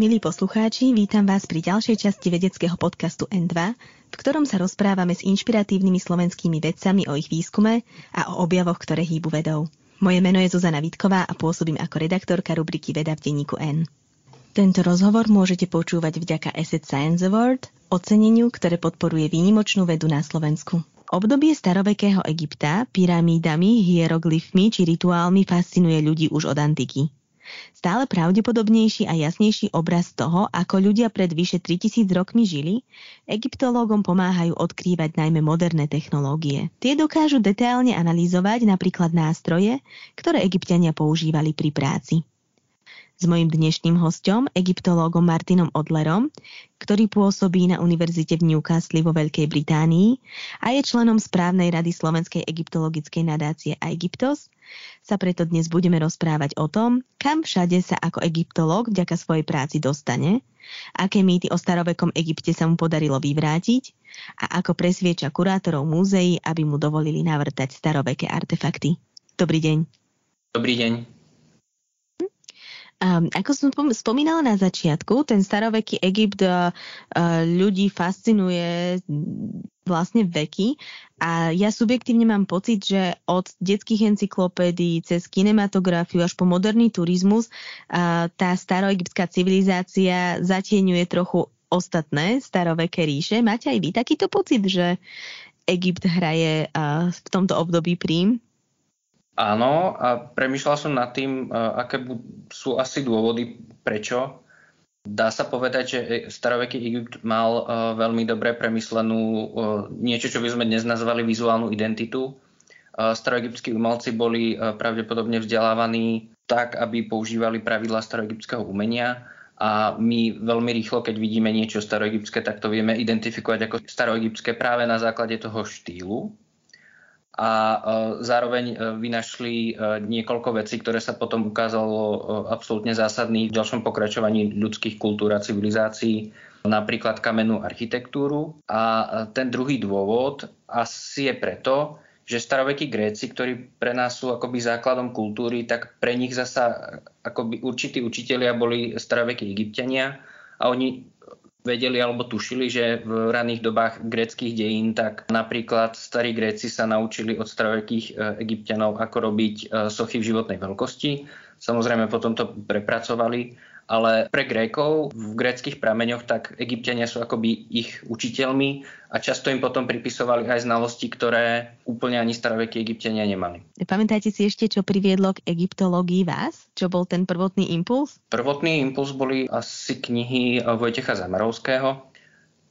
Milí poslucháči, vítam vás pri ďalšej časti vedeckého podcastu N2, v ktorom sa rozprávame s inšpiratívnymi slovenskými vedcami o ich výskume a o objavoch, ktoré hýbu vedou. Moje meno je Zuzana Vitková a pôsobím ako redaktorka rubriky Veda v denníku N. Tento rozhovor môžete počúvať vďaka Asset Science Award, oceneniu, ktoré podporuje výnimočnú vedu na Slovensku. Obdobie starovekého Egypta pyramídami, hieroglyfmi či rituálmi fascinuje ľudí už od antiky. Stále pravdepodobnejší a jasnejší obraz toho, ako ľudia pred vyše 3000 rokmi žili, egyptológom pomáhajú odkrývať najmä moderné technológie. Tie dokážu detailne analyzovať napríklad nástroje, ktoré egyptiania používali pri práci s mojim dnešným hostom, egyptológom Martinom Odlerom, ktorý pôsobí na univerzite v Newcastle vo Veľkej Británii a je členom správnej rady Slovenskej egyptologickej nadácie Egyptos, sa preto dnes budeme rozprávať o tom, kam všade sa ako egyptológ vďaka svojej práci dostane, aké mýty o starovekom Egypte sa mu podarilo vyvrátiť a ako presvieča kurátorov múzeí, aby mu dovolili navrtať staroveké artefakty. Dobrý deň. Dobrý deň. Um, ako som spomínala na začiatku, ten staroveký Egypt uh, ľudí fascinuje vlastne veky a ja subjektívne mám pocit, že od detských encyklopédií cez kinematografiu až po moderný turizmus uh, tá staroegyptská civilizácia zatieňuje trochu ostatné staroveké ríše. Máte aj vy takýto pocit, že Egypt hraje uh, v tomto období prím? Áno, a premyšľal som nad tým, aké sú asi dôvody, prečo. Dá sa povedať, že e, staroveký Egypt mal veľmi dobre premyslenú niečo, čo by sme dnes nazvali vizuálnu identitu. Staroegyptskí umelci boli pravdepodobne vzdelávaní tak, aby používali pravidla staroegyptského umenia a my veľmi rýchlo, keď vidíme niečo staroegyptské, tak to vieme identifikovať ako staroegyptské práve na základe toho štýlu, a e, zároveň e, vynašli e, niekoľko vecí, ktoré sa potom ukázalo absolútne zásadných v ďalšom pokračovaní ľudských kultúr a civilizácií, napríklad kamennú architektúru. A ten druhý dôvod asi je preto, že starovekí Gréci, ktorí pre nás sú akoby základom kultúry, tak pre nich zasa akoby určití učitelia boli starovekí egyptiania a oni vedeli alebo tušili, že v raných dobách greckých dejín, tak napríklad starí Gréci sa naučili od starovekých e, egyptianov, ako robiť e, sochy v životnej veľkosti. Samozrejme potom to prepracovali ale pre Grékov v gréckých prameňoch tak egyptiania sú akoby ich učiteľmi a často im potom pripisovali aj znalosti, ktoré úplne ani starovekí egyptiania nemali. Pamätáte si ešte, čo priviedlo k egyptológii vás? Čo bol ten prvotný impuls? Prvotný impuls boli asi knihy Vojtecha Zamarovského.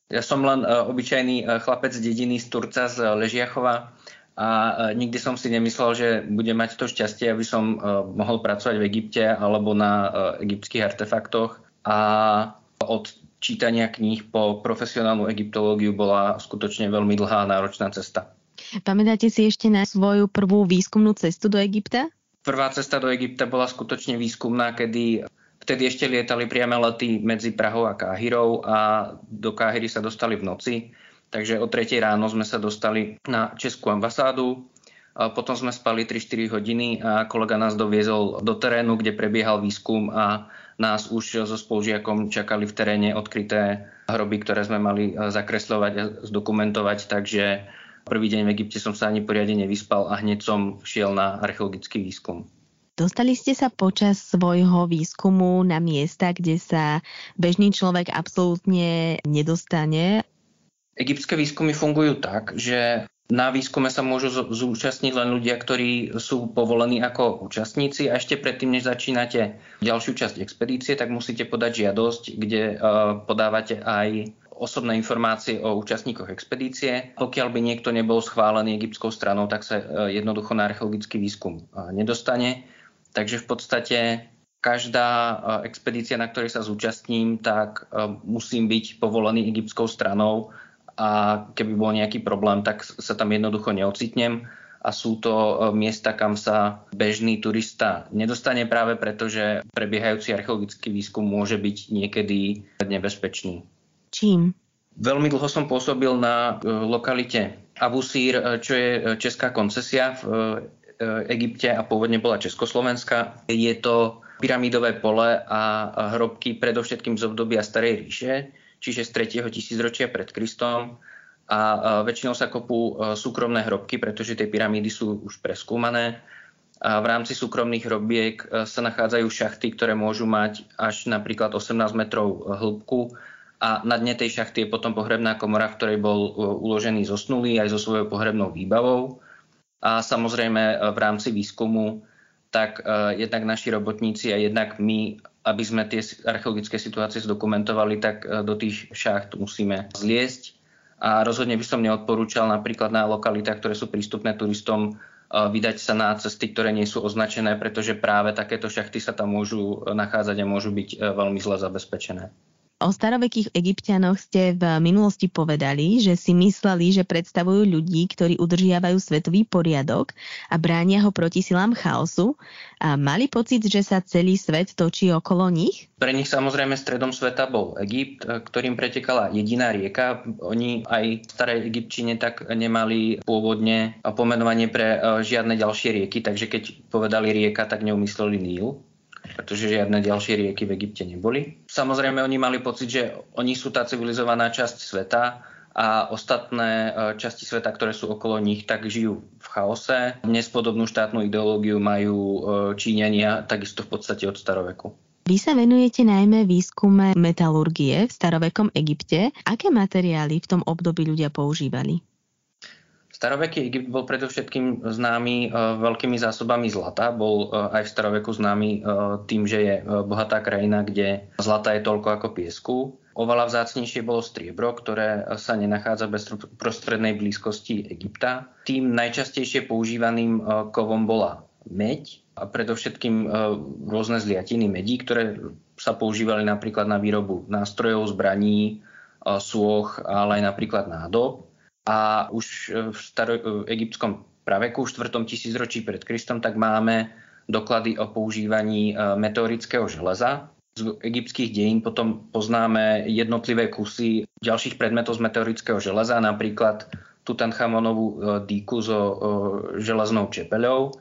Ja som len e, obyčajný e, chlapec z dediny z Turca z Ležiachova a e, nikdy som si nemyslel, že budem mať to šťastie, aby som e, mohol pracovať v Egypte alebo na e, egyptských artefaktoch a od čítania kníh po profesionálnu egyptológiu bola skutočne veľmi dlhá a náročná cesta. Pamätáte si ešte na svoju prvú výskumnú cestu do Egypta? Prvá cesta do Egypta bola skutočne výskumná, kedy vtedy ešte lietali priame lety medzi Prahou a Káhirou a do Káhiry sa dostali v noci Takže o 3 ráno sme sa dostali na Českú ambasádu, potom sme spali 3-4 hodiny a kolega nás doviezol do terénu, kde prebiehal výskum a nás už so spolužiakom čakali v teréne odkryté hroby, ktoré sme mali e, zakresľovať a zdokumentovať, takže prvý deň v Egypte som sa ani poriadne nevyspal a hneď som šiel na archeologický výskum. Dostali ste sa počas svojho výskumu na miesta, kde sa bežný človek absolútne nedostane? Egyptské výskumy fungujú tak, že na výskume sa môžu zúčastniť len ľudia, ktorí sú povolení ako účastníci a ešte predtým, než začínate ďalšiu časť expedície, tak musíte podať žiadosť, kde uh, podávate aj osobné informácie o účastníkoch expedície. Pokiaľ by niekto nebol schválený egyptskou stranou, tak sa uh, jednoducho na archeologický výskum uh, nedostane. Takže v podstate každá expedícia, na ktorej sa zúčastním, tak musím byť povolený egyptskou stranou a keby bol nejaký problém, tak sa tam jednoducho neocitnem a sú to e, miesta, kam sa bežný turista nedostane práve preto, že prebiehajúci archeologický výskum môže byť niekedy nebezpečný. Čím? Veľmi dlho som pôsobil na e, lokalite Abusír, e, čo je česká koncesia v Egypte a pôvodne bola Československá. Je to pyramidové pole a hrobky predovšetkým z obdobia Starej ríše, čiže z 3. tisícročia pred Kristom. A väčšinou sa kopú súkromné hrobky, pretože tie pyramídy sú už preskúmané. A v rámci súkromných hrobiek sa nachádzajú šachty, ktoré môžu mať až napríklad 18 metrov hĺbku a na dne tej šachty je potom pohrebná komora, v ktorej bol uložený zosnulý aj so svojou pohrebnou výbavou. A samozrejme v rámci výskumu tak uh, jednak naši robotníci a jednak my, aby sme tie archeologické situácie zdokumentovali, tak uh, do tých šacht musíme zliesť. A rozhodne by som neodporúčal napríklad na lokalitách, ktoré sú prístupné turistom, uh, vydať sa na cesty, ktoré nie sú označené, pretože práve takéto šachty sa tam môžu nachádzať a môžu byť veľmi zle zabezpečené. O starovekých egyptianoch ste v minulosti povedali, že si mysleli, že predstavujú ľudí, ktorí udržiavajú svetový poriadok a bránia ho proti silám chaosu a mali pocit, že sa celý svet točí okolo nich? Pre nich samozrejme stredom sveta bol Egypt, ktorým pretekala jediná rieka. Oni aj v starej Egyptčine tak nemali pôvodne pomenovanie pre e, žiadne ďalšie rieky, takže keď povedali rieka, tak neumysleli Níl pretože žiadne ďalšie rieky v Egypte neboli. Samozrejme, oni mali pocit, že oni sú tá civilizovaná časť sveta a ostatné e, časti sveta, ktoré sú okolo nich, tak žijú v chaose. Dnes podobnú štátnu ideológiu majú e, Číňania takisto v podstate od staroveku. Vy sa venujete najmä výskume metalurgie v starovekom Egypte. Aké materiály v tom období ľudia používali? Staroveký Egypt bol predovšetkým známy e, veľkými zásobami zlata. Bol e, aj v staroveku známy e, tým, že je bohatá krajina, kde zlata je toľko ako piesku. Oveľa vzácnejšie bolo striebro, ktoré sa nenachádza bez prostrednej blízkosti Egypta. Tým najčastejšie používaným kovom bola meď a predovšetkým rôzne zliatiny medí, ktoré sa používali napríklad na výrobu nástrojov, zbraní, súch, ale aj napríklad nádob a už e, v staroegyptskom praveku, v 4. tisícročí pred Kristom, tak máme doklady o používaní e, meteorického železa. Z egyptských dejín potom poznáme jednotlivé kusy ďalších predmetov z meteorického železa, napríklad Tutanchamonovú e, dýku so železnou čepeľou.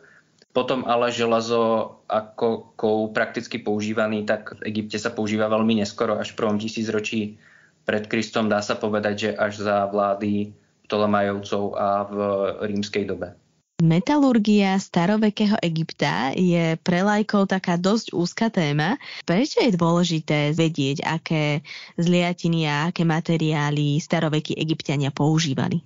Potom ale železo ako kou prakticky používaný, tak v Egypte sa používa veľmi neskoro, až v prvom tisícročí pred Kristom dá sa povedať, že až za vlády Ptolemajovcov a v rímskej dobe. Metalurgia starovekého Egypta je pre lajkov taká dosť úzka téma. Prečo je dôležité vedieť, aké zliatiny a aké materiály starovekí egyptiania používali?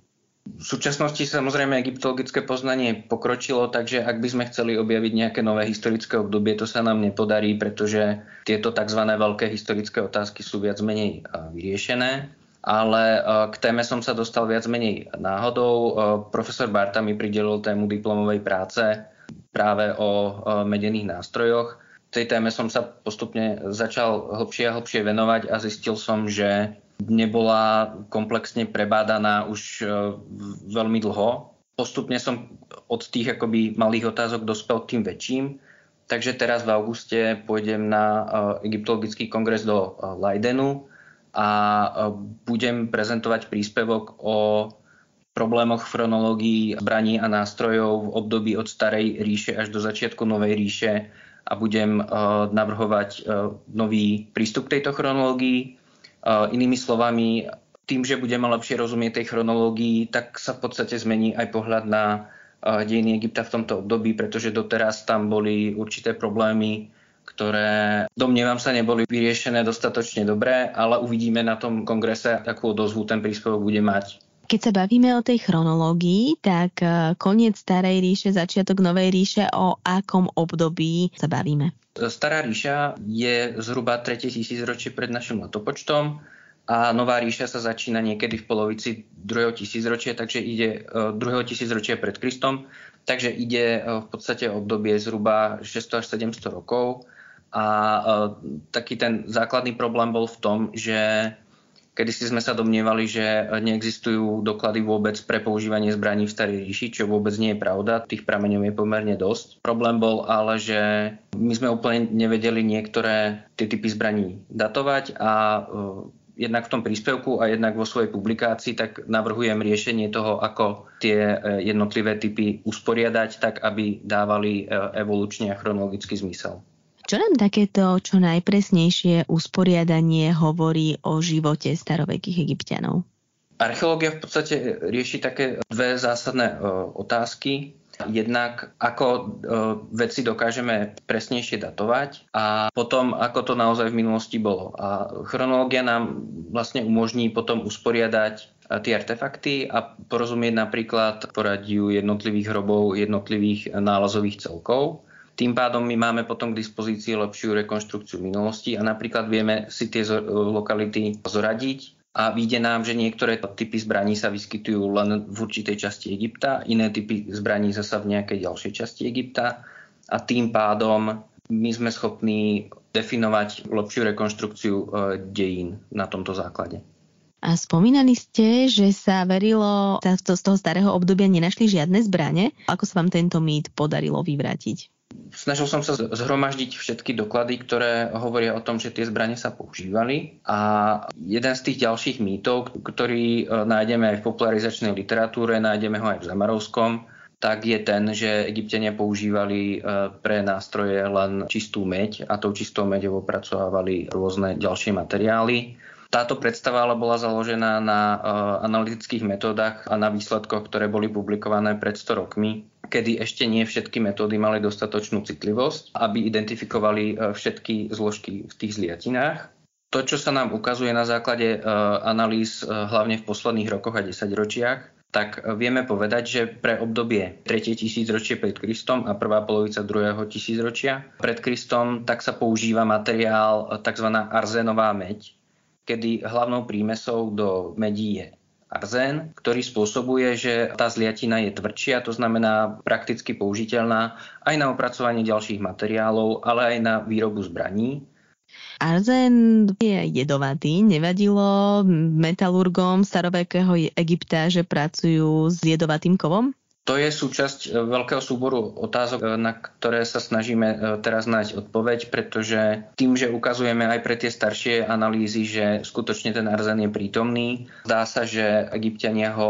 V súčasnosti samozrejme egyptologické poznanie pokročilo, takže ak by sme chceli objaviť nejaké nové historické obdobie, to sa nám nepodarí, pretože tieto tzv. veľké historické otázky sú viac menej vyriešené ale e, k téme som sa dostal viac menej náhodou. E, profesor Barta mi pridelil tému diplomovej práce práve o e, medených nástrojoch. Tej téme som sa postupne začal hlbšie a hlbšie venovať a zistil som, že nebola komplexne prebádaná už veľmi dlho. Postupne som od tých akoby malých otázok dospel k tým väčším. Takže teraz v auguste pôjdem na egyptologický kongres do Leidenu, a e, budem prezentovať príspevok o problémoch chronológií zbraní a nástrojov v období od starej ríše až do začiatku novej ríše a budem e, navrhovať e, nový prístup k tejto chronológii. Inými slovami, tým, že budeme lepšie rozumieť tej chronológii, tak sa v podstate zmení aj pohľad na dejiny Egypta v tomto období, pretože doteraz tam boli určité problémy ktoré domnievam sa neboli vyriešené dostatočne dobre, ale uvidíme na tom kongrese, akú odozvu ten príspevok bude mať. Keď sa bavíme o tej chronológii, tak e, koniec starej ríše, začiatok novej ríše, o akom období sa bavíme? Stará ríša je zhruba 3000 ročie pred našim letopočtom a nová ríša sa začína niekedy v polovici 2. tisícročia, takže ide 2. E, tisícročia pred Kristom, takže ide e, v podstate obdobie zhruba 600 až 700 rokov a uh, taký ten základný problém bol v tom, že kedy si sme sa domnievali, že neexistujú doklady vôbec pre používanie zbraní v Starej ríši, čo vôbec nie je pravda. Tých prameňov je pomerne dosť. Problém bol ale, že my sme úplne nevedeli niektoré tie typy zbraní datovať a uh, jednak v tom príspevku a jednak vo svojej publikácii, tak navrhujem riešenie toho, ako tie jednotlivé typy usporiadať tak, aby dávali evolučne a chronologický zmysel. Čo nám takéto čo najpresnejšie usporiadanie hovorí o živote starovekých egyptianov? Archeológia v podstate rieši také dve zásadné otázky. Jednak ako e, veci dokážeme presnejšie datovať a potom ako to naozaj v minulosti bolo. A chronológia nám vlastne umožní potom usporiadať e, tie artefakty a porozumieť napríklad poradiu jednotlivých hrobov, jednotlivých nálazových celkov. Tým pádom my máme potom k dispozícii lepšiu rekonštrukciu minulosti a napríklad vieme si tie lokality zoradiť a vyjde nám, že niektoré typy zbraní sa vyskytujú len v určitej časti Egypta, iné typy zbraní zasa v nejakej ďalšej časti Egypta a tým pádom my sme schopní definovať lepšiu rekonštrukciu e, dejín na tomto základe. A spomínali ste, že sa verilo, z toho starého obdobia nenašli žiadne zbranie. Ako sa vám tento mýt podarilo vyvrátiť? Snažil som sa zhromaždiť všetky doklady, ktoré hovoria o tom, že tie zbranie sa používali. A jeden z tých ďalších mýtov, ktorý e, nájdeme aj v popularizačnej literatúre, nájdeme ho aj v Zamarovskom, tak je ten, že egyptiania používali e, pre nástroje len čistú meď a tou čistou meďou opracovávali rôzne ďalšie materiály. Táto predstava ale bola založená na uh, analytických metódach a na výsledkoch, ktoré boli publikované pred 100 rokmi, kedy ešte nie všetky metódy mali dostatočnú citlivosť, aby identifikovali uh, všetky zložky v tých zliatinách. To, čo sa nám ukazuje na základe uh, analýz hlavne v posledných rokoch a desaťročiach, tak vieme povedať, že pre obdobie 3. tisícročie pred Kristom a prvá polovica 2. tisícročia pred Kristom tak sa používa materiál tzv. arzenová meď, kedy hlavnou prímesou do medí je arzén, ktorý spôsobuje, že tá zliatina je tvrdšia, to znamená prakticky použiteľná aj na opracovanie ďalších materiálov, ale aj na výrobu zbraní. Arzén je jedovatý, nevadilo metalurgom starovekého Egypta, že pracujú s jedovatým kovom? To je súčasť e, veľkého súboru otázok, e, na ktoré sa snažíme e, teraz nájsť odpoveď, pretože tým, že ukazujeme aj pre tie staršie analýzy, že skutočne ten arzen je prítomný, zdá sa, že egyptiania ho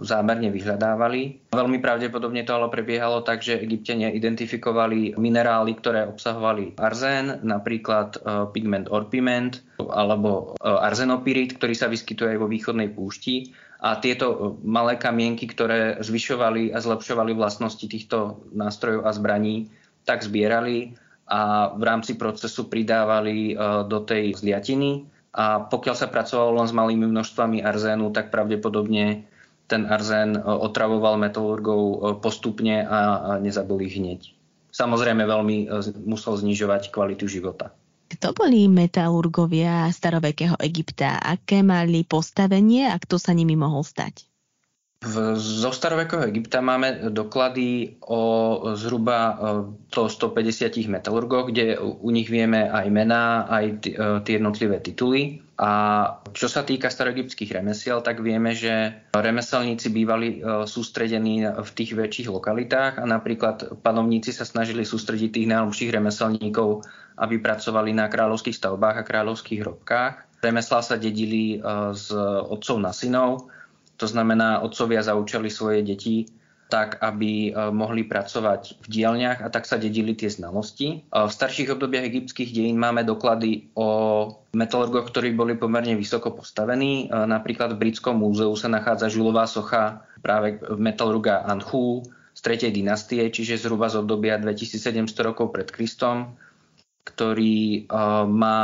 zámerne vyhľadávali. Veľmi pravdepodobne to ale prebiehalo tak, že egyptiania identifikovali minerály, ktoré obsahovali arzén, napríklad pigment orpiment alebo arzenopyrit, ktorý sa vyskytuje aj vo východnej púšti a tieto e, malé kamienky, ktoré zvyšovali a zlepšovali vlastnosti týchto nástrojov a zbraní, tak zbierali a v rámci procesu pridávali e, do tej zliatiny. A pokiaľ sa pracovalo len s malými množstvami arzénu, tak pravdepodobne ten arzén e, otravoval metalurgov postupne a nezabil hneď. Samozrejme veľmi musel znižovať kvalitu života. Kto boli metalurgovia starovekého Egypta? Aké mali postavenie a kto sa nimi mohol stať? V, zo starovekého Egypta máme doklady o zhruba 150 e, metalurgoch, kde u nich vieme aj mená, aj e, tie jednotlivé tituly. A čo sa týka staroegyptských remesiel, tak vieme, že remeselníci bývali e, sústredení v tých väčších lokalitách a napríklad panovníci sa snažili sústrediť tých najlepších remeselníkov aby pracovali na kráľovských stavbách a kráľovských hrobkách. Remeslá sa dedili z otcov na synov, to znamená, otcovia zaučali svoje deti tak, aby e, mohli pracovať v dielniach a tak sa dedili tie znalosti. E, v starších obdobiach egyptských dejín máme doklady o metalurgoch, ktorí boli pomerne vysoko postavení. Napríklad v Britskom múzeu sa nachádza žulová socha práve metalurga Anchu z 3. dynastie, čiže zhruba z obdobia 2700 rokov pred Kristom ktorý má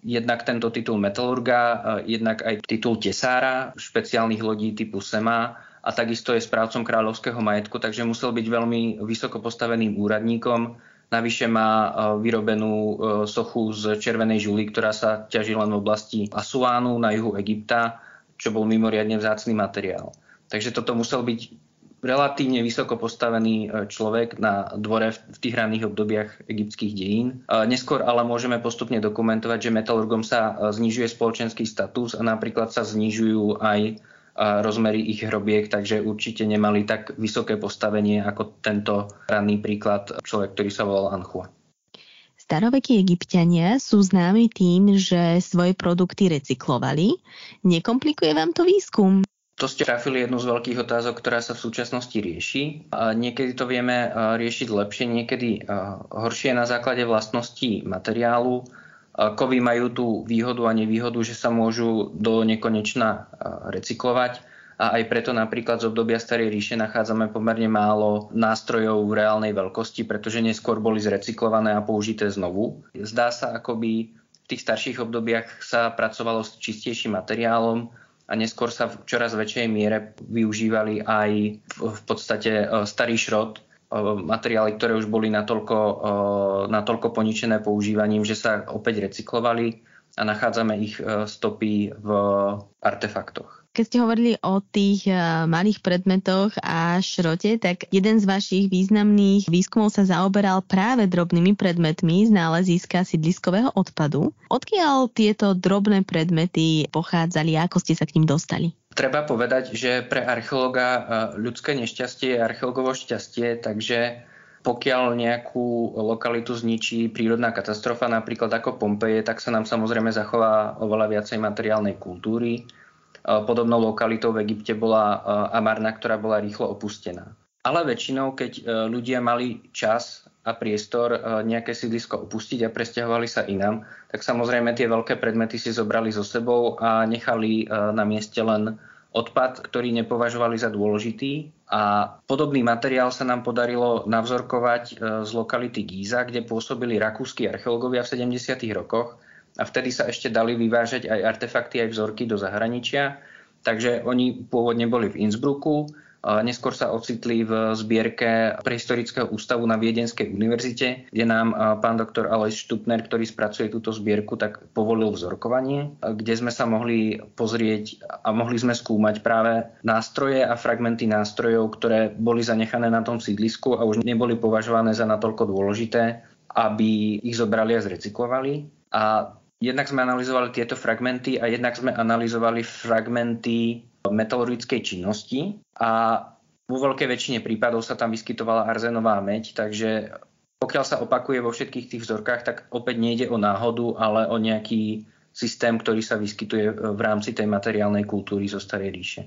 jednak tento titul metalurga, eh, jednak aj titul tesára špeciálnych lodí typu Sema a takisto je správcom kráľovského majetku, takže musel byť veľmi vysoko postaveným úradníkom. Navyše má vyrobenú sochu z červenej žuly, ktorá sa ťaží len v oblasti Asuánu na juhu Egypta, čo bol mimoriadne vzácný materiál. Takže toto musel byť relatívne vysoko postavený e, človek na dvore v tých ranných obdobiach egyptských dejín. E, neskôr ale môžeme postupne dokumentovať, že metalurgom sa e, znižuje spoločenský status a napríklad sa znižujú aj rozmery ich hrobiek, takže určite nemali tak vysoké postavenie ako tento ranný príklad človek, ktorý sa volal Anchua. Starovekí egyptiania sú známi tým, že svoje produkty recyklovali. Nekomplikuje vám to výskum? To ste trafili jednu z veľkých otázok, ktorá sa v súčasnosti rieši. Niekedy to vieme riešiť lepšie, niekedy horšie na základe vlastností materiálu. Kovy majú tú výhodu a nevýhodu, že sa môžu do nekonečna recyklovať a aj preto napríklad z obdobia Starej ríše nachádzame pomerne málo nástrojov v reálnej veľkosti, pretože neskôr boli zrecyklované a použité znovu. Zdá sa, akoby v tých starších obdobiach sa pracovalo s čistejším materiálom, a neskôr sa v čoraz väčšej miere využívali aj v podstate e, starý šrot, e, materiály, ktoré už boli natoľko, e, natoľko poničené používaním, že sa opäť recyklovali a nachádzame ich stopy v artefaktoch. Keď ste hovorili o tých eh, malých predmetoch a šrote, tak jeden z vašich významných výskumov sa zaoberal práve drobnými predmetmi z náleziska sídliskového odpadu. Odkiaľ tieto drobné predmety pochádzali a ako ste sa k ním dostali? Treba povedať, že pre archeológa eh, ľudské nešťastie je archeológovo šťastie, takže pokiaľ nejakú lokalitu zničí prírodná katastrofa, napríklad ako Pompeje, tak sa nám samozrejme zachová oveľa viacej materiálnej kultúry Podobnou lokalitou v Egypte bola Amarna, ktorá bola rýchlo opustená. Ale väčšinou, keď e, ľudia mali čas a priestor e, nejaké sídlisko opustiť a presťahovali sa inám, tak samozrejme tie veľké predmety si zobrali so sebou a nechali e, na mieste len odpad, ktorý nepovažovali za dôležitý. A podobný materiál sa nám podarilo navzorkovať z lokality Gíza, kde pôsobili rakúsky archeológovia v 70. rokoch a vtedy sa ešte dali vyvážať aj artefakty, aj vzorky do zahraničia. Takže oni pôvodne boli v Innsbrucku, neskôr sa ocitli v zbierke Prehistorického ústavu na Viedenskej univerzite, kde nám pán doktor Alois Štupner, ktorý spracuje túto zbierku, tak povolil vzorkovanie, kde sme sa mohli pozrieť a mohli sme skúmať práve nástroje a fragmenty nástrojov, ktoré boli zanechané na tom sídlisku a už neboli považované za natoľko dôležité, aby ich zobrali a zrecyklovali. A Jednak sme analyzovali tieto fragmenty a jednak sme analyzovali fragmenty metalurgickej činnosti a vo veľkej väčšine prípadov sa tam vyskytovala arzenová meď, takže pokiaľ sa opakuje vo všetkých tých vzorkách, tak opäť nejde o náhodu, ale o nejaký systém, ktorý sa vyskytuje v rámci tej materiálnej kultúry zo Starej ríše.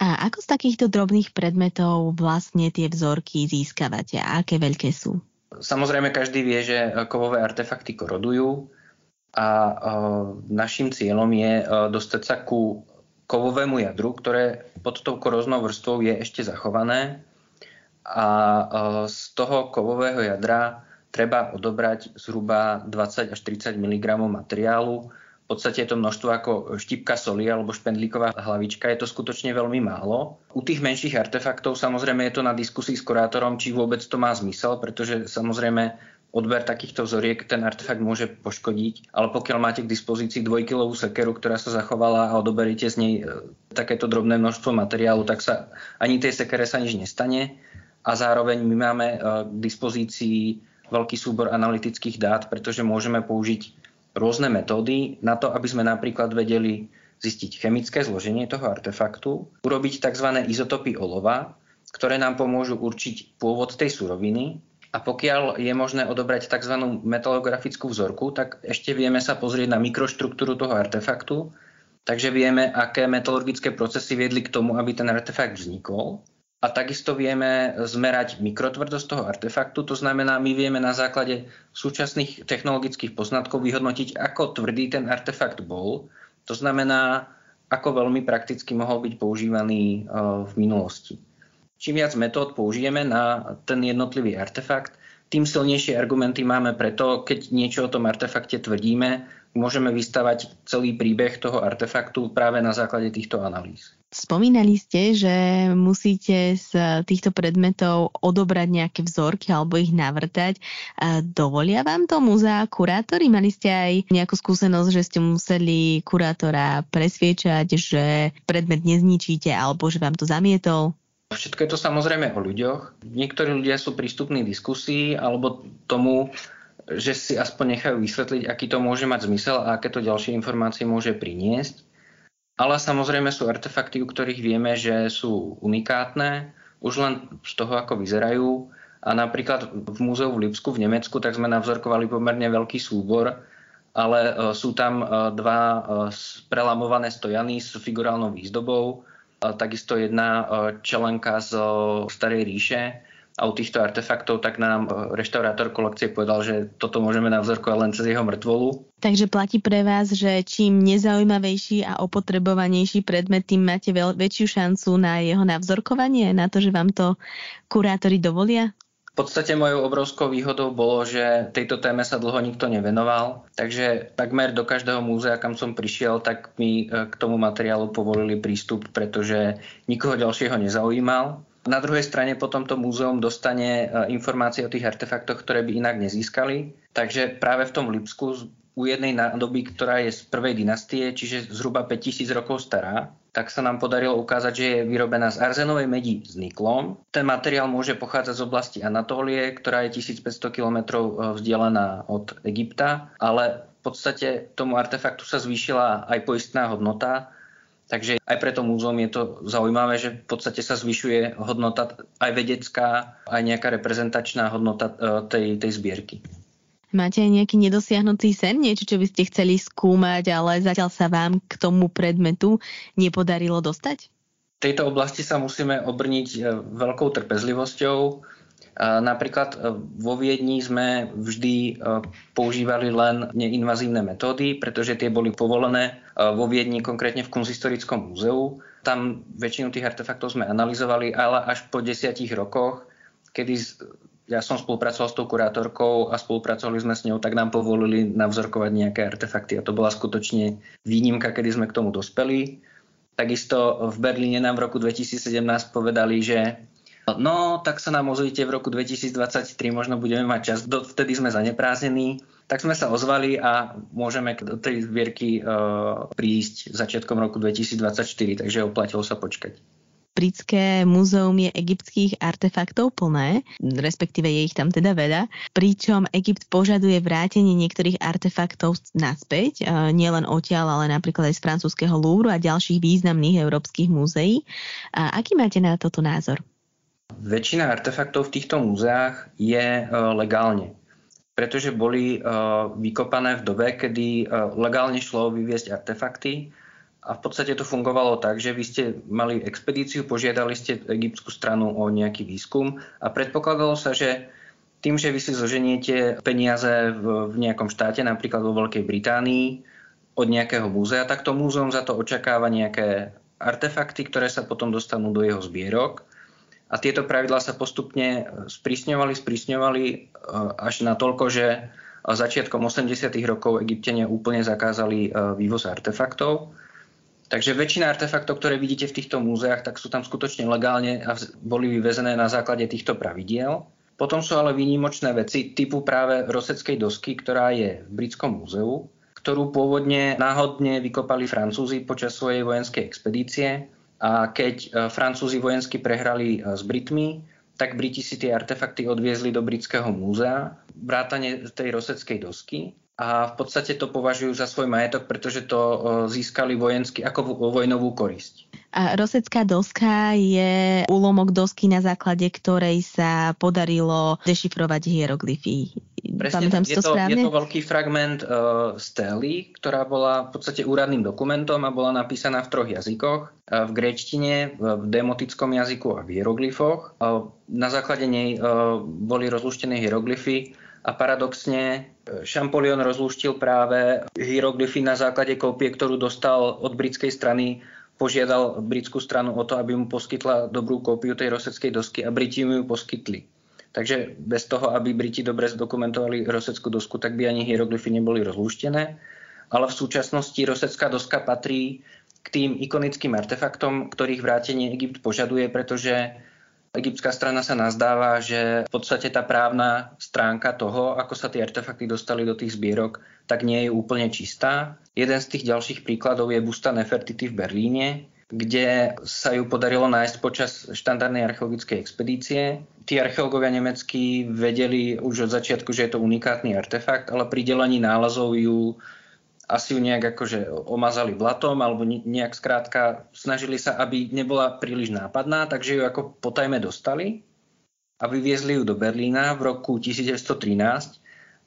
A ako z takýchto drobných predmetov vlastne tie vzorky získavate a aké veľké sú? Samozrejme, každý vie, že kovové artefakty korodujú a našim cieľom je dostať sa ku kovovému jadru, ktoré pod tou koroznou vrstvou je ešte zachované a z toho kovového jadra treba odobrať zhruba 20 až 30 mg materiálu. V podstate je to množstvo ako štipka soli alebo špendlíková hlavička. Je to skutočne veľmi málo. U tých menších artefaktov samozrejme je to na diskusii s kurátorom, či vôbec to má zmysel, pretože samozrejme odber takýchto vzoriek ten artefakt môže poškodiť, ale pokiaľ máte k dispozícii dvojkilovú sekeru, ktorá sa zachovala a odoberiete z nej e, takéto drobné množstvo materiálu, tak sa ani tej sekere sa nič nestane a zároveň my máme e, k dispozícii veľký súbor analytických dát, pretože môžeme použiť rôzne metódy na to, aby sme napríklad vedeli zistiť chemické zloženie toho artefaktu, urobiť tzv. izotopy olova, ktoré nám pomôžu určiť pôvod tej suroviny a pokiaľ je možné odobrať tzv. metalografickú vzorku, tak ešte vieme sa pozrieť na mikroštruktúru toho artefaktu, takže vieme, aké metalurgické procesy viedli k tomu, aby ten artefakt vznikol. A takisto vieme zmerať mikrotvrdosť toho artefaktu, to znamená, my vieme na základe súčasných technologických poznatkov vyhodnotiť, ako tvrdý ten artefakt bol. To znamená, ako veľmi prakticky mohol byť používaný eh, v minulosti čím viac metód použijeme na ten jednotlivý artefakt, tým silnejšie argumenty máme preto, keď niečo o tom artefakte tvrdíme, môžeme vystavať celý príbeh toho artefaktu práve na základe týchto analýz. Spomínali ste, že musíte z týchto predmetov odobrať nejaké vzorky alebo ich navrtať. Dovolia vám to muzea kurátori? Mali ste aj nejakú skúsenosť, že ste museli kurátora presviečať, že predmet nezničíte alebo že vám to zamietol? Všetko je to samozrejme o ľuďoch. Niektorí ľudia sú prístupní diskusii alebo tomu, že si aspoň nechajú vysvetliť, aký to môže mať zmysel a aké to ďalšie informácie môže priniesť. Ale samozrejme sú artefakty, u ktorých vieme, že sú unikátne, už len z toho, ako vyzerajú. A napríklad v múzeu v Lipsku v Nemecku tak sme navzorkovali pomerne veľký súbor ale sú tam dva prelamované stojany s figurálnou výzdobou, takisto jedna čelenka z Starej ríše a u týchto artefaktov, tak nám e, reštaurátor kolekcie povedal, že toto môžeme navzorkovať len cez jeho mŕtvolu. Takže platí pre vás, že čím nezaujímavejší a opotrebovanejší predmet, tým máte väčšiu šancu na jeho navzorkovanie, na to, že vám to kurátori dovolia? V podstate mojou obrovskou výhodou bolo, že tejto téme sa dlho nikto nevenoval, takže takmer do každého múzea, kam som prišiel, tak mi e, k tomu materiálu povolili prístup, pretože nikoho ďalšieho nezaujímal. Na druhej strane potom to múzeum dostane e, informácie o tých artefaktoch, ktoré by inak nezískali. Takže práve v tom Lipsku u jednej nádoby, ktorá je z prvej dynastie, čiže zhruba 5000 rokov stará, tak sa nám podarilo ukázať, že je vyrobená z arzenovej medi s niklom. Ten materiál môže pochádzať z oblasti Anatólie, ktorá je 1500 km e, vzdialená od Egypta, ale v podstate tomu artefaktu sa zvýšila aj poistná hodnota Takže aj pre to múzeum je to zaujímavé, že v podstate sa zvyšuje hodnota aj vedecká, aj nejaká reprezentačná hodnota e, tej, tej zbierky. Máte aj nejaký nedosiahnutý sen, niečo, čo by ste chceli skúmať, ale zatiaľ sa vám k tomu predmetu nepodarilo dostať? V tejto oblasti sa musíme obrniť e, veľkou trpezlivosťou. Napríklad e, vo Viedni sme vždy e, používali len neinvazívne metódy, pretože tie boli povolené e, vo Viedni, konkrétne v Kunzhistorickom múzeu. Tam väčšinu tých artefaktov sme analyzovali, ale až po desiatich rokoch, kedy ja som spolupracoval s tou kurátorkou a spolupracovali sme s ňou, tak nám povolili navzorkovať nejaké artefakty a to bola skutočne výnimka, kedy sme k tomu dospeli. Takisto v Berlíne nám v roku 2017 povedali, že No, tak sa nám ozvíte v roku 2023, možno budeme mať čas, vtedy sme zaneprázdnení. Tak sme sa ozvali a môžeme do tej zbierky uh, prísť začiatkom roku 2024, takže oplatilo sa počkať. Britské múzeum je egyptských artefaktov plné, respektíve je ich tam teda veľa, pričom Egypt požaduje vrátenie niektorých artefaktov naspäť, uh, nielen odtiaľ, ale napríklad aj z francúzského Louvru a ďalších významných európskych múzeí. A aký máte na toto názor? Väčšina artefaktov v týchto múzeách je e, legálne, pretože boli e, vykopané v dobe, kedy e, legálne šlo vyviesť artefakty a v podstate to fungovalo tak, že vy ste mali expedíciu, požiadali ste egyptskú stranu o nejaký výskum a predpokladalo sa, že tým, že vy si zoženiete peniaze v, v nejakom štáte, napríklad vo Veľkej Británii, od nejakého múzea, tak to múzeum za to očakáva nejaké artefakty, ktoré sa potom dostanú do jeho zbierok a tieto pravidlá sa postupne e, sprísňovali, sprísňovali e, až na toľko, že e, začiatkom 80. rokov Egyptenia úplne zakázali vývoz artefaktov. Takže väčšina artefaktov, ktoré vidíte v týchto múzeách, tak sú tam skutočne legálne a boli vyvezené na základe týchto pravidiel. Potom sú ale výnimočné veci typu práve roseckej dosky, ktorá je v Britskom múzeu, ktorú pôvodne náhodne vykopali Francúzi počas svojej vojenskej expedície a keď e, Francúzi vojensky prehrali e, s Britmi, tak Briti si tie artefakty odviezli do britského múzea, vrátane tej roseckej dosky a v podstate to považujú za svoj majetok, pretože to e, získali vojensky ako vojnovú korisť. A rosecká doska je úlomok dosky, na základe ktorej sa podarilo dešifrovať hieroglyfy. Presne, Pamätám je, to, správne? je to veľký fragment uh, stély, ktorá bola v podstate úradným dokumentom a bola napísaná v troch jazykoch. Uh, v gréčtine, v demotickom jazyku a v hieroglyfoch. Uh, na základe nej uh, boli rozluštené hieroglyfy a paradoxne Champollion rozluštil práve hieroglyfy na základe kópie, ktorú dostal od britskej strany požiadal britskú stranu o to, aby mu poskytla dobrú kópiu tej roseckej dosky a Briti mu ju poskytli. Takže bez toho, aby Briti dobre zdokumentovali roseckú dosku, tak by ani hieroglyfy neboli rozlúštené. Ale v súčasnosti rosecká doska patrí k tým ikonickým artefaktom, ktorých vrátenie Egypt požaduje, pretože egyptská strana sa nazdáva, že v podstate tá právna stránka toho, ako sa tie artefakty dostali do tých zbierok, tak nie je úplne čistá. Jeden z tých ďalších príkladov je busta Nefertity v Berlíne, kde sa ju podarilo nájsť počas štandardnej archeologickej expedície. Tí archeológovia nemeckí vedeli už od začiatku, že je to unikátny artefakt, ale pri delení nálezov ju asi ju nejak akože omazali blatom alebo nejak skrátka snažili sa, aby nebola príliš nápadná, takže ju ako potajme dostali a vyviezli ju do Berlína v roku 1913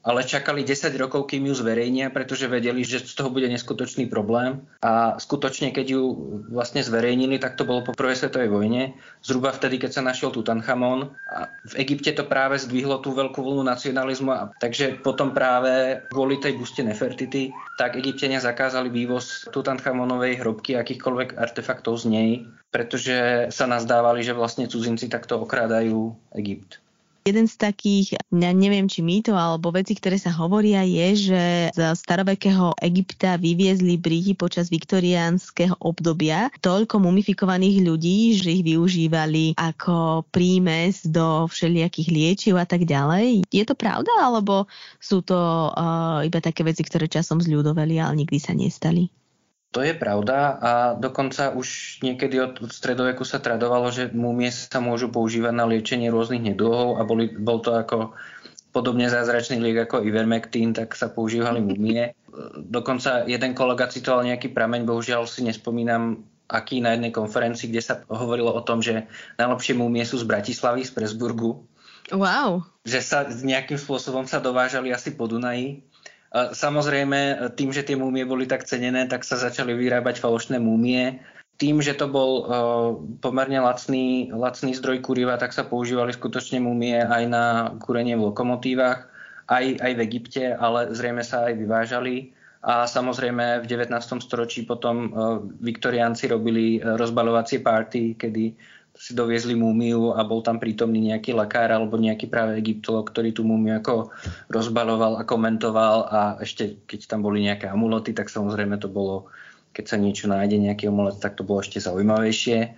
ale čakali 10 rokov, kým ju zverejnia, pretože vedeli, že z toho bude neskutočný problém. A skutočne, keď ju vlastne zverejnili, tak to bolo po prvej svetovej vojne, zhruba vtedy, keď sa našiel Tutanchamon. A v Egypte to práve zdvihlo tú veľkú vlnu nacionalizmu, a takže potom práve kvôli tej buste Nefertity, tak Egyptenia zakázali vývoz Tutanchamonovej hrobky akýchkoľvek artefaktov z nej, pretože sa nazdávali, že vlastne cudzinci takto okrádajú Egypt. Jeden z takých, ja neviem či mýto alebo veci, ktoré sa hovoria je, že z starovekého Egypta vyviezli Briti počas viktoriánskeho obdobia toľko mumifikovaných ľudí, že ich využívali ako prímes do všelijakých liečiv a tak ďalej. Je to pravda alebo sú to uh, iba také veci, ktoré časom zľudovali, ale nikdy sa nestali? To je pravda a dokonca už niekedy od stredoveku sa tradovalo, že múmie sa môžu používať na liečenie rôznych nedôhov a boli, bol to ako podobne zázračný liek ako Ivermectin, tak sa používali múmie. Dokonca jeden kolega citoval nejaký prameň, bohužiaľ si nespomínam, aký na jednej konferencii, kde sa hovorilo o tom, že najlepšie múmie sú z Bratislavy, z Presburgu. Wow. Že sa nejakým spôsobom sa dovážali asi po Dunaji Samozrejme, tým, že tie múmie boli tak cenené, tak sa začali vyrábať falošné múmie. Tým, že to bol uh, pomerne lacný, lacný zdroj kuriva, tak sa používali skutočne múmie aj na kúrenie v lokomotívach, aj, aj v Egypte, ale zrejme sa aj vyvážali. A samozrejme v 19. storočí potom uh, viktoriánci robili rozbalovacie party, kedy si doviezli múmiu a bol tam prítomný nejaký lekár alebo nejaký práve egyptolog, ktorý tú múmiu ako rozbaloval a komentoval a ešte keď tam boli nejaké amuloty, tak samozrejme to bolo, keď sa niečo nájde, nejaký amulet, tak to bolo ešte zaujímavejšie.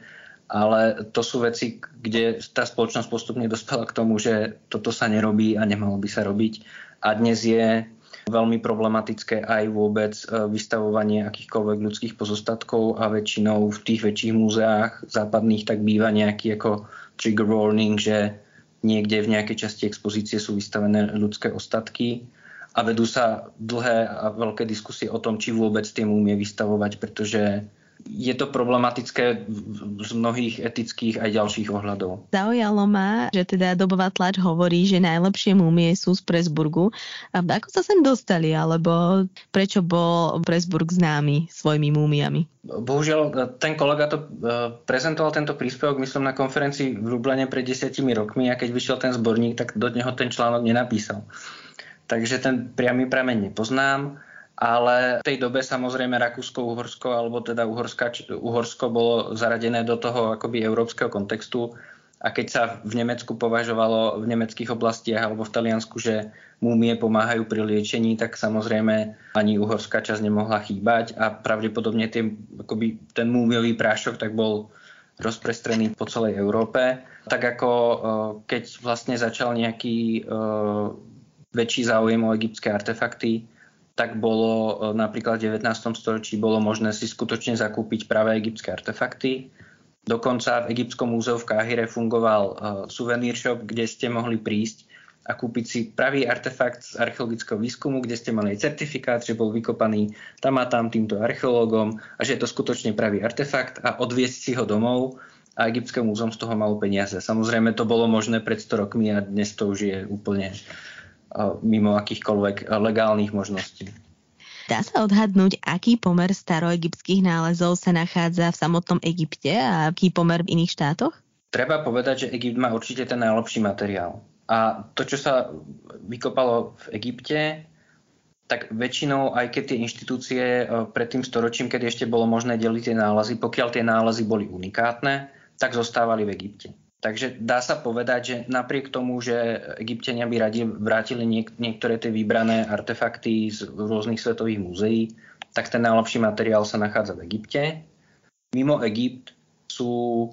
Ale to sú veci, kde tá spoločnosť postupne dospela k tomu, že toto sa nerobí a nemalo by sa robiť. A dnes je veľmi problematické aj vôbec e, vystavovanie akýchkoľvek ľudských pozostatkov a väčšinou v tých väčších múzeách západných tak býva nejaký ako trigger warning, že niekde v nejakej časti expozície sú vystavené ľudské ostatky a vedú sa dlhé a veľké diskusie o tom, či vôbec tie múmie vystavovať, pretože je to problematické z mnohých etických aj ďalších ohľadov. Zaujalo ma, že teda dobová tlač hovorí, že najlepšie múmie sú z Presburgu. A ako sa sem dostali, alebo prečo bol Presburg známy svojimi múmiami? Bohužiaľ, ten kolega to e, prezentoval tento príspevok, myslím, na konferencii v Lublane pred desiatimi rokmi a keď vyšiel ten zborník, tak do neho ten článok nenapísal. Takže ten priamy prameň nepoznám ale v tej dobe samozrejme Rakúsko-Uhorsko alebo teda Uhorska, Uhorsko bolo zaradené do toho akoby európskeho kontextu a keď sa v Nemecku považovalo v nemeckých oblastiach alebo v Taliansku, že múmie pomáhajú pri liečení, tak samozrejme ani uhorská časť nemohla chýbať a pravdepodobne tie, akoby ten múmiový prášok tak bol rozprestrený po celej Európe. Tak ako keď vlastne začal nejaký väčší záujem o egyptské artefakty, tak bolo e, napríklad v 19. storočí bolo možné si skutočne zakúpiť práve egyptské artefakty. Dokonca v Egyptskom múzeu v Káhire fungoval uh, suvenír shop, kde ste mohli prísť a kúpiť si pravý artefakt z archeologického výskumu, kde ste mali certifikát, že bol vykopaný tam a tam týmto archeológom a že je to skutočne pravý artefakt a odviesť si ho domov a Egyptské múzeum z toho malo peniaze. Samozrejme to bolo možné pred 100 rokmi a dnes to už je úplne mimo akýchkoľvek legálnych možností. Dá sa odhadnúť, aký pomer staroegyptských nálezov sa nachádza v samotnom Egypte a aký pomer v iných štátoch? Treba povedať, že Egypt má určite ten najlepší materiál. A to, čo sa vykopalo v Egypte, tak väčšinou, aj keď tie inštitúcie e, pred tým storočím, keď ešte bolo možné deliť tie nálezy, pokiaľ tie nálezy boli unikátne, tak zostávali v Egypte. Takže dá sa povedať, že napriek tomu, že Egyptenia by radi vrátili niek- niektoré tie vybrané artefakty z rôznych svetových múzeí, tak ten najlepší materiál sa nachádza v Egypte. Mimo Egypt sú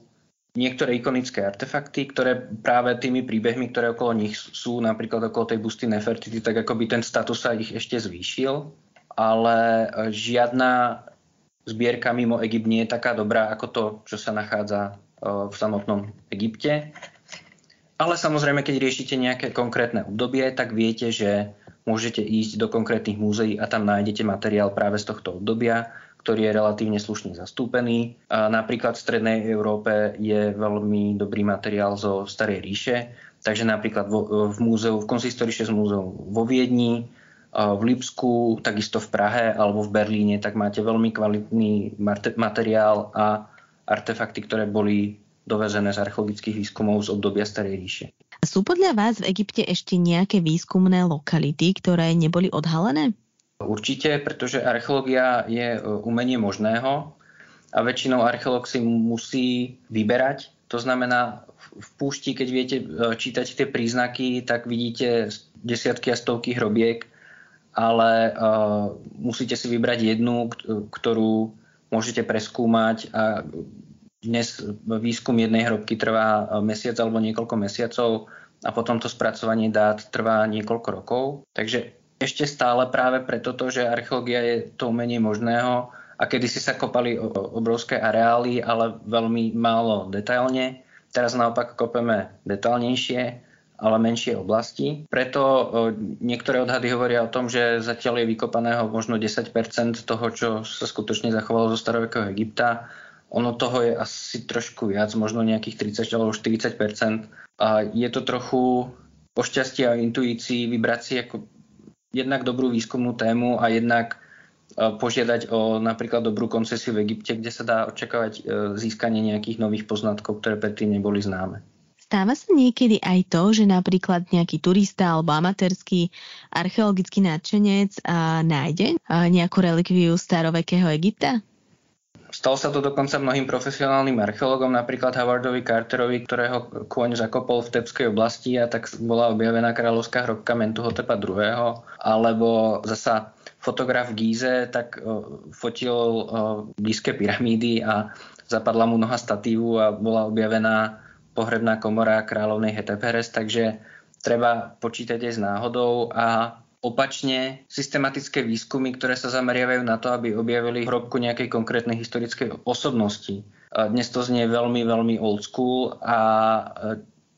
niektoré ikonické artefakty, ktoré práve tými príbehmi, ktoré okolo nich sú, napríklad okolo tej busty Nefertity, tak ako by ten status sa ich ešte zvýšil, ale žiadna zbierka mimo Egypt nie je taká dobrá ako to, čo sa nachádza v samotnom Egypte. Ale samozrejme, keď riešite nejaké konkrétne obdobie, tak viete, že môžete ísť do konkrétnych múzeí a tam nájdete materiál práve z tohto obdobia, ktorý je relatívne slušne zastúpený. A napríklad v Strednej Európe je veľmi dobrý materiál zo Starej ríše, takže napríklad vo, v múzeu, v Consistori 6 múzeu vo Viedni, v Lipsku, takisto v Prahe alebo v Berlíne, tak máte veľmi kvalitný materiál a artefakty, ktoré boli dovezené z archeologických výskumov z obdobia Starej ríše. Sú podľa vás v Egypte ešte nejaké výskumné lokality, ktoré neboli odhalené? Určite, pretože archeológia je e, umenie možného a väčšinou archeológ si musí vyberať. To znamená, v púšti, keď viete e, čítať tie príznaky, tak vidíte desiatky a stovky hrobiek, ale uh, musíte si vybrať jednu, ktorú môžete preskúmať a dnes výskum jednej hrobky trvá mesiac alebo niekoľko mesiacov a potom to spracovanie dát trvá niekoľko rokov. Takže ešte stále práve preto, že archeológia je to umenie možného a kedysi sa kopali obrovské areály, ale veľmi málo detailne. Teraz naopak kopeme detailnejšie, ale menšie oblasti. Preto niektoré odhady hovoria o tom, že zatiaľ je vykopaného možno 10% toho, čo sa skutočne zachovalo zo starovekého Egypta ono toho je asi trošku viac, možno nejakých 30 alebo 40 A je to trochu o šťastí a intuícii vybrať si ako jednak dobrú výskumnú tému a jednak e, požiadať o napríklad dobrú koncesiu v Egypte, kde sa dá očakávať e, získanie nejakých nových poznatkov, ktoré predtým neboli známe. Stáva sa niekedy aj to, že napríklad nejaký turista alebo amatérsky archeologický nadšenec nájde nejakú relikviu starovekého Egypta? Stalo sa to dokonca mnohým profesionálnym archeológom, napríklad Howardovi Carterovi, ktorého kôň zakopol v Tepskej oblasti a tak bola objavená kráľovská hrobka Mentuhotepa II. Alebo zasa fotograf Gíze tak fotil blízke pyramídy a zapadla mu noha statívu a bola objavená pohrebná komora kráľovnej Heteperes, takže treba počítať aj s náhodou a opačne systematické výskumy, ktoré sa zameriavajú na to, aby objavili hrobku nejakej konkrétnej historickej osobnosti. Dnes to znie veľmi, veľmi old school a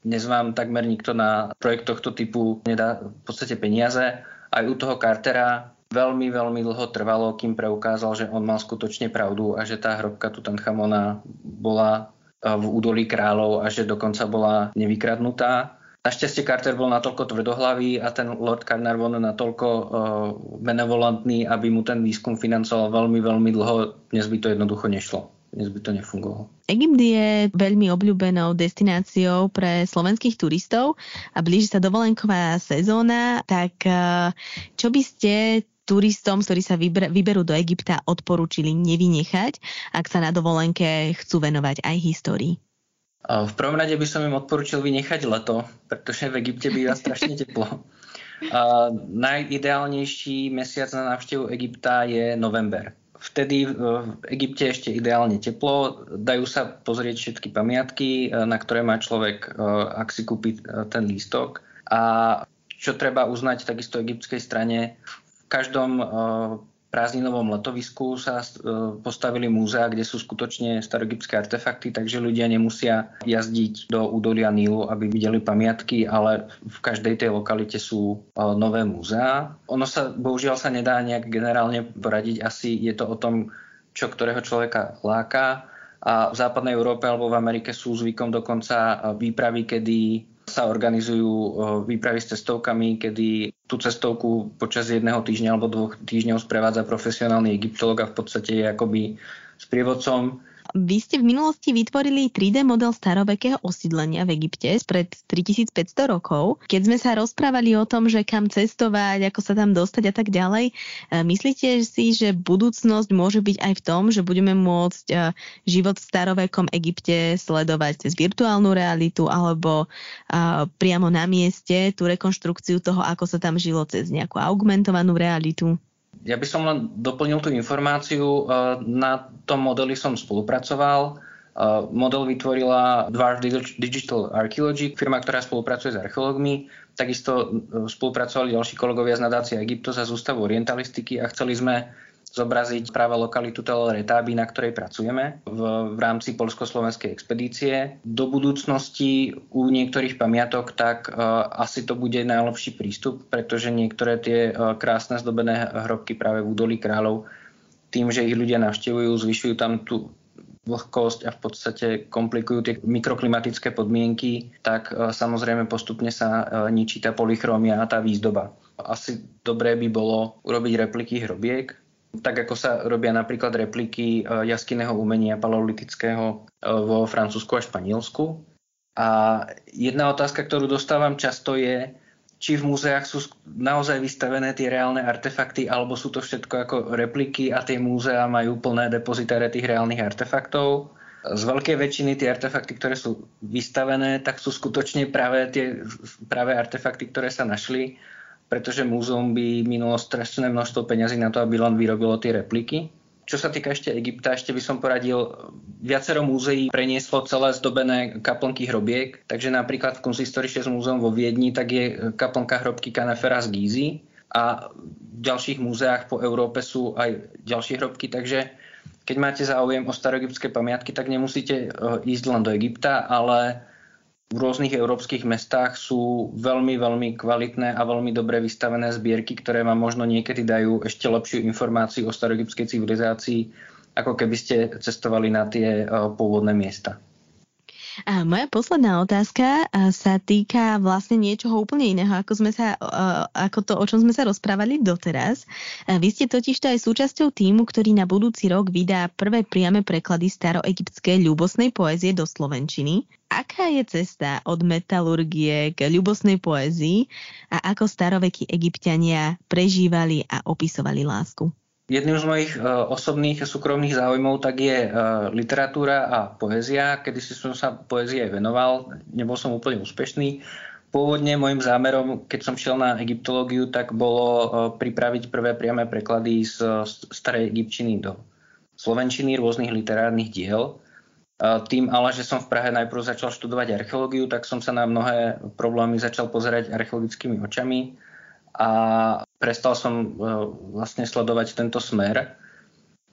dnes vám takmer nikto na projekt tohto typu nedá v podstate peniaze. Aj u toho Cartera veľmi, veľmi dlho trvalo, kým preukázal, že on mal skutočne pravdu a že tá hrobka Tutanchamona bola v údolí kráľov a že dokonca bola nevykradnutá. Našťastie Carter bol natoľko tvrdohlavý a ten Lord Carnarvon natoľko uh, benevolentný, aby mu ten výskum financoval veľmi, veľmi dlho. Dnes by to jednoducho nešlo. Dnes by to nefungovalo. Egypt je veľmi obľúbenou destináciou pre slovenských turistov a blíži sa dovolenková sezóna, tak uh, čo by ste turistom, ktorí sa vyberú do Egypta, odporúčili nevynechať, ak sa na dovolenke chcú venovať aj histórii? V prvom rade by som im odporučil vynechať leto, pretože v Egypte býva strašne teplo. A najideálnejší mesiac na návštevu Egypta je november. Vtedy v Egypte ešte ideálne teplo, dajú sa pozrieť všetky pamiatky, na ktoré má človek, ak si kúpi ten lístok. A čo treba uznať takisto egyptskej strane, každom prázdninovom letovisku sa e, postavili múzea, kde sú skutočne staroegyptské artefakty, takže ľudia nemusia jazdiť do údolia Nílu, aby videli pamiatky, ale v každej tej lokalite sú e, nové múzea. Ono sa, bohužiaľ sa nedá nejak generálne poradiť, asi je to o tom, čo ktorého človeka láka. A v západnej Európe alebo v Amerike sú zvykom dokonca výpravy, kedy sa organizujú výpravy s cestovkami, kedy tú cestovku počas jedného týždňa alebo dvoch týždňov sprevádza profesionálny egyptolog a v podstate je akoby sprievodcom vy ste v minulosti vytvorili 3D model starovekého osídlenia v Egypte spred 3500 rokov. Keď sme sa rozprávali o tom, že kam cestovať, ako sa tam dostať a tak ďalej, e, myslíte si, že budúcnosť môže byť aj v tom, že budeme môcť e, život v starovekom Egypte sledovať cez virtuálnu realitu alebo e, priamo na mieste tú rekonštrukciu toho, ako sa tam žilo cez nejakú augmentovanú realitu? Ja by som len doplnil tú informáciu. Eh, na tom modeli som spolupracoval. Eh, model vytvorila Dwarf Digital Archaeology, firma, ktorá spolupracuje s archeológmi. Takisto eh, spolupracovali ďalší kolegovia z nadácie Egyptos a z Ústavu orientalistiky a chceli sme zobraziť práve lokalitu Tel Retáby, na ktorej pracujeme v, v rámci polsko-slovenskej expedície. Do budúcnosti u niektorých pamiatok tak uh, asi to bude najlepší prístup, pretože niektoré tie uh, krásne zdobené hrobky práve v údolí kráľov tým, že ich ľudia navštevujú, zvyšujú tam tú vlhkosť a v podstate komplikujú tie mikroklimatické podmienky, tak e, samozrejme postupne sa ničí tá polychromia a tá výzdoba. Asi dobré by bolo urobiť repliky hrobiek, tak ako sa robia napríklad repliky e, jaskinného umenia paleolitického vo Francúzsku a Španielsku. A jedna otázka, ktorú dostávam často je, či v múzeách sú naozaj vystavené tie reálne artefakty, alebo sú to všetko ako repliky a tie múzea majú plné depozitáre tých reálnych artefaktov. Z veľkej väčšiny tie artefakty, ktoré sú vystavené, tak sú skutočne práve tie práve artefakty, ktoré sa našli, pretože múzeum by minulo strašné množstvo peňazí na to, aby len vyrobilo tie repliky. Čo sa týka ešte Egypta, ešte by som poradil, viacero múzeí prenieslo celé zdobené kaplnky hrobiek, takže napríklad v Kunsthistorisches múzeum vo Viedni tak je kaplnka hrobky Kanefera z Gízy. A v ďalších múzeách po Európe sú aj ďalšie hrobky, takže keď máte záujem o staroegyptské pamiatky, tak nemusíte eh, ísť len do Egypta, ale v rôznych európskych mestách sú veľmi, veľmi kvalitné a veľmi dobre vystavené zbierky, ktoré vám možno niekedy dajú ešte lepšiu informáciu o staroegyptskej civilizácii, ako keby ste cestovali na tie eh, pôvodné miesta. A moja posledná otázka sa týka vlastne niečoho úplne iného, ako, sme sa, ako to, o čom sme sa rozprávali doteraz. Vy ste totiž to aj súčasťou týmu, ktorý na budúci rok vydá prvé priame preklady staroegyptskej ľubosnej poézie do Slovenčiny. Aká je cesta od metalurgie k ľubosnej poézii a ako starovekí egyptiania prežívali a opisovali lásku? Jedným z mojich uh, osobných a súkromných záujmov tak je uh, literatúra a poézia. Kedy si som sa poézie venoval, nebol som úplne úspešný. Pôvodne môjim zámerom, keď som šiel na egyptológiu, tak bolo uh, pripraviť prvé priame preklady z starej egyptčiny do slovenčiny rôznych literárnych diel. Tým ale, že som v Prahe najprv začal študovať archeológiu, tak som sa na mnohé problémy začal pozerať archeologickými očami a prestal som e, vlastne sledovať tento smer.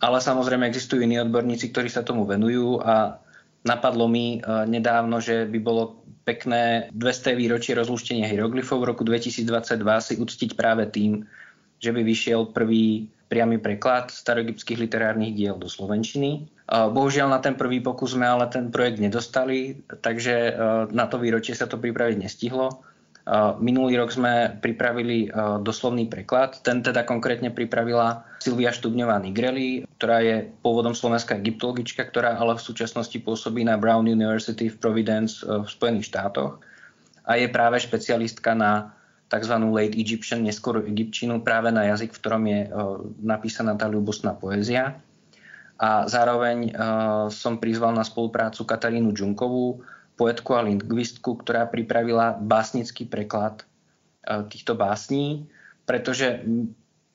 Ale samozrejme existujú iní odborníci, ktorí sa tomu venujú a napadlo mi e, nedávno, že by bolo pekné 200. výročie rozluštenia hieroglyfov v roku 2022 si uctiť práve tým, že by vyšiel prvý priamy preklad staroegyptských literárnych diel do slovenčiny. E, bohužiaľ na ten prvý pokus sme ale ten projekt nedostali, takže na to výročie sa to pripraviť nestihlo. Minulý rok sme pripravili doslovný preklad. Ten teda konkrétne pripravila Silvia Štubňová Nigreli, ktorá je pôvodom slovenská egyptologička, ktorá ale v súčasnosti pôsobí na Brown University v Providence v Spojených štátoch a je práve špecialistka na tzv. late Egyptian, neskôr egyptčinu, práve na jazyk, v ktorom je napísaná tá ľubostná poézia. A zároveň som prizval na spoluprácu Katarínu Džunkovú, poetku a lingvistku, ktorá pripravila básnický preklad e, týchto básní, pretože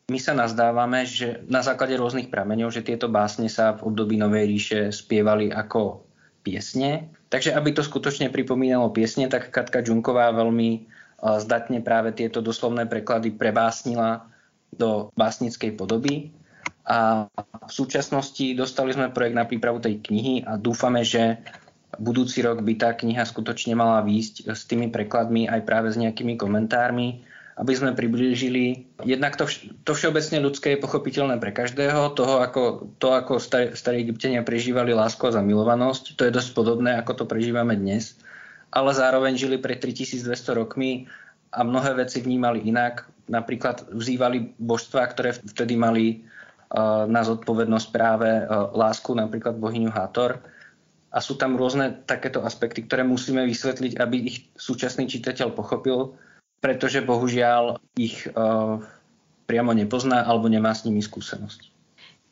my sa nazdávame, že na základe rôznych prameňov, že tieto básne sa v období Novej ríše spievali ako piesne. Takže aby to skutočne pripomínalo piesne, tak Katka Džunková veľmi e, zdatne práve tieto doslovné preklady prebásnila do básnickej podoby. A v súčasnosti dostali sme projekt na prípravu tej knihy a dúfame, že budúci rok by tá kniha skutočne mala výjsť s tými prekladmi aj práve s nejakými komentármi, aby sme priblížili. Jednak to, to všeobecne ľudské je pochopiteľné pre každého, toho ako, to, ako star, starí egyptiania prežívali lásku a zamilovanosť, to je dosť podobné, ako to prežívame dnes, ale zároveň žili pred 3200 rokmi a mnohé veci vnímali inak. Napríklad vzývali božstva, ktoré vtedy mali uh, na zodpovednosť práve uh, lásku, napríklad bohyňu Hathor a sú tam rôzne takéto aspekty, ktoré musíme vysvetliť, aby ich súčasný čitateľ pochopil, pretože bohužiaľ ich uh, priamo nepozná alebo nemá s nimi skúsenosť.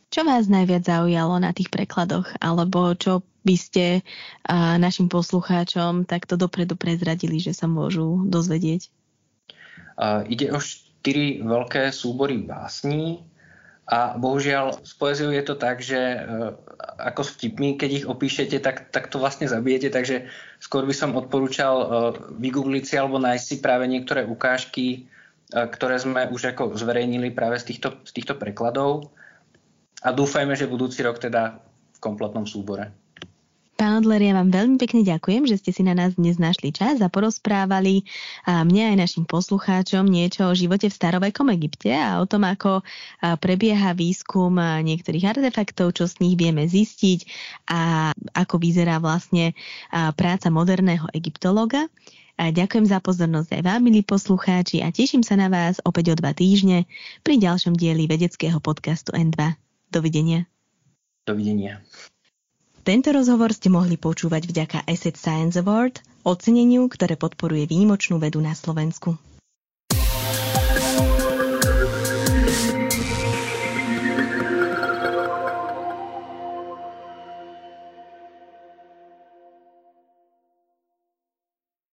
Čo vás najviac zaujalo na tých prekladoch, alebo čo by ste uh, našim poslucháčom takto dopredu prezradili, že sa môžu dozvedieť? Uh, ide o štyri veľké súbory básní, a bohužiaľ s poéziou je to tak, že e, ako s vtipmi, keď ich opíšete, tak, tak to vlastne zabijete, takže skôr by som odporúčal e, vygoogliť si alebo nájsť si práve niektoré ukážky, e, ktoré sme už ako zverejnili práve z týchto, z týchto prekladov a dúfajme, že budúci rok teda v kompletnom súbore. Pán Odler, ja vám veľmi pekne ďakujem, že ste si na nás dnes našli čas a porozprávali a mne aj našim poslucháčom niečo o živote v starovekom Egypte a o tom, ako prebieha výskum niektorých artefaktov, čo z nich vieme zistiť a ako vyzerá vlastne práca moderného egyptologa. A ďakujem za pozornosť aj vám, milí poslucháči, a teším sa na vás opäť o dva týždne pri ďalšom dieli vedeckého podcastu N2. Dovidenia. Dovidenia. Tento rozhovor ste mohli počúvať vďaka Asset Science Award, oceneniu, ktoré podporuje výnimočnú vedu na Slovensku.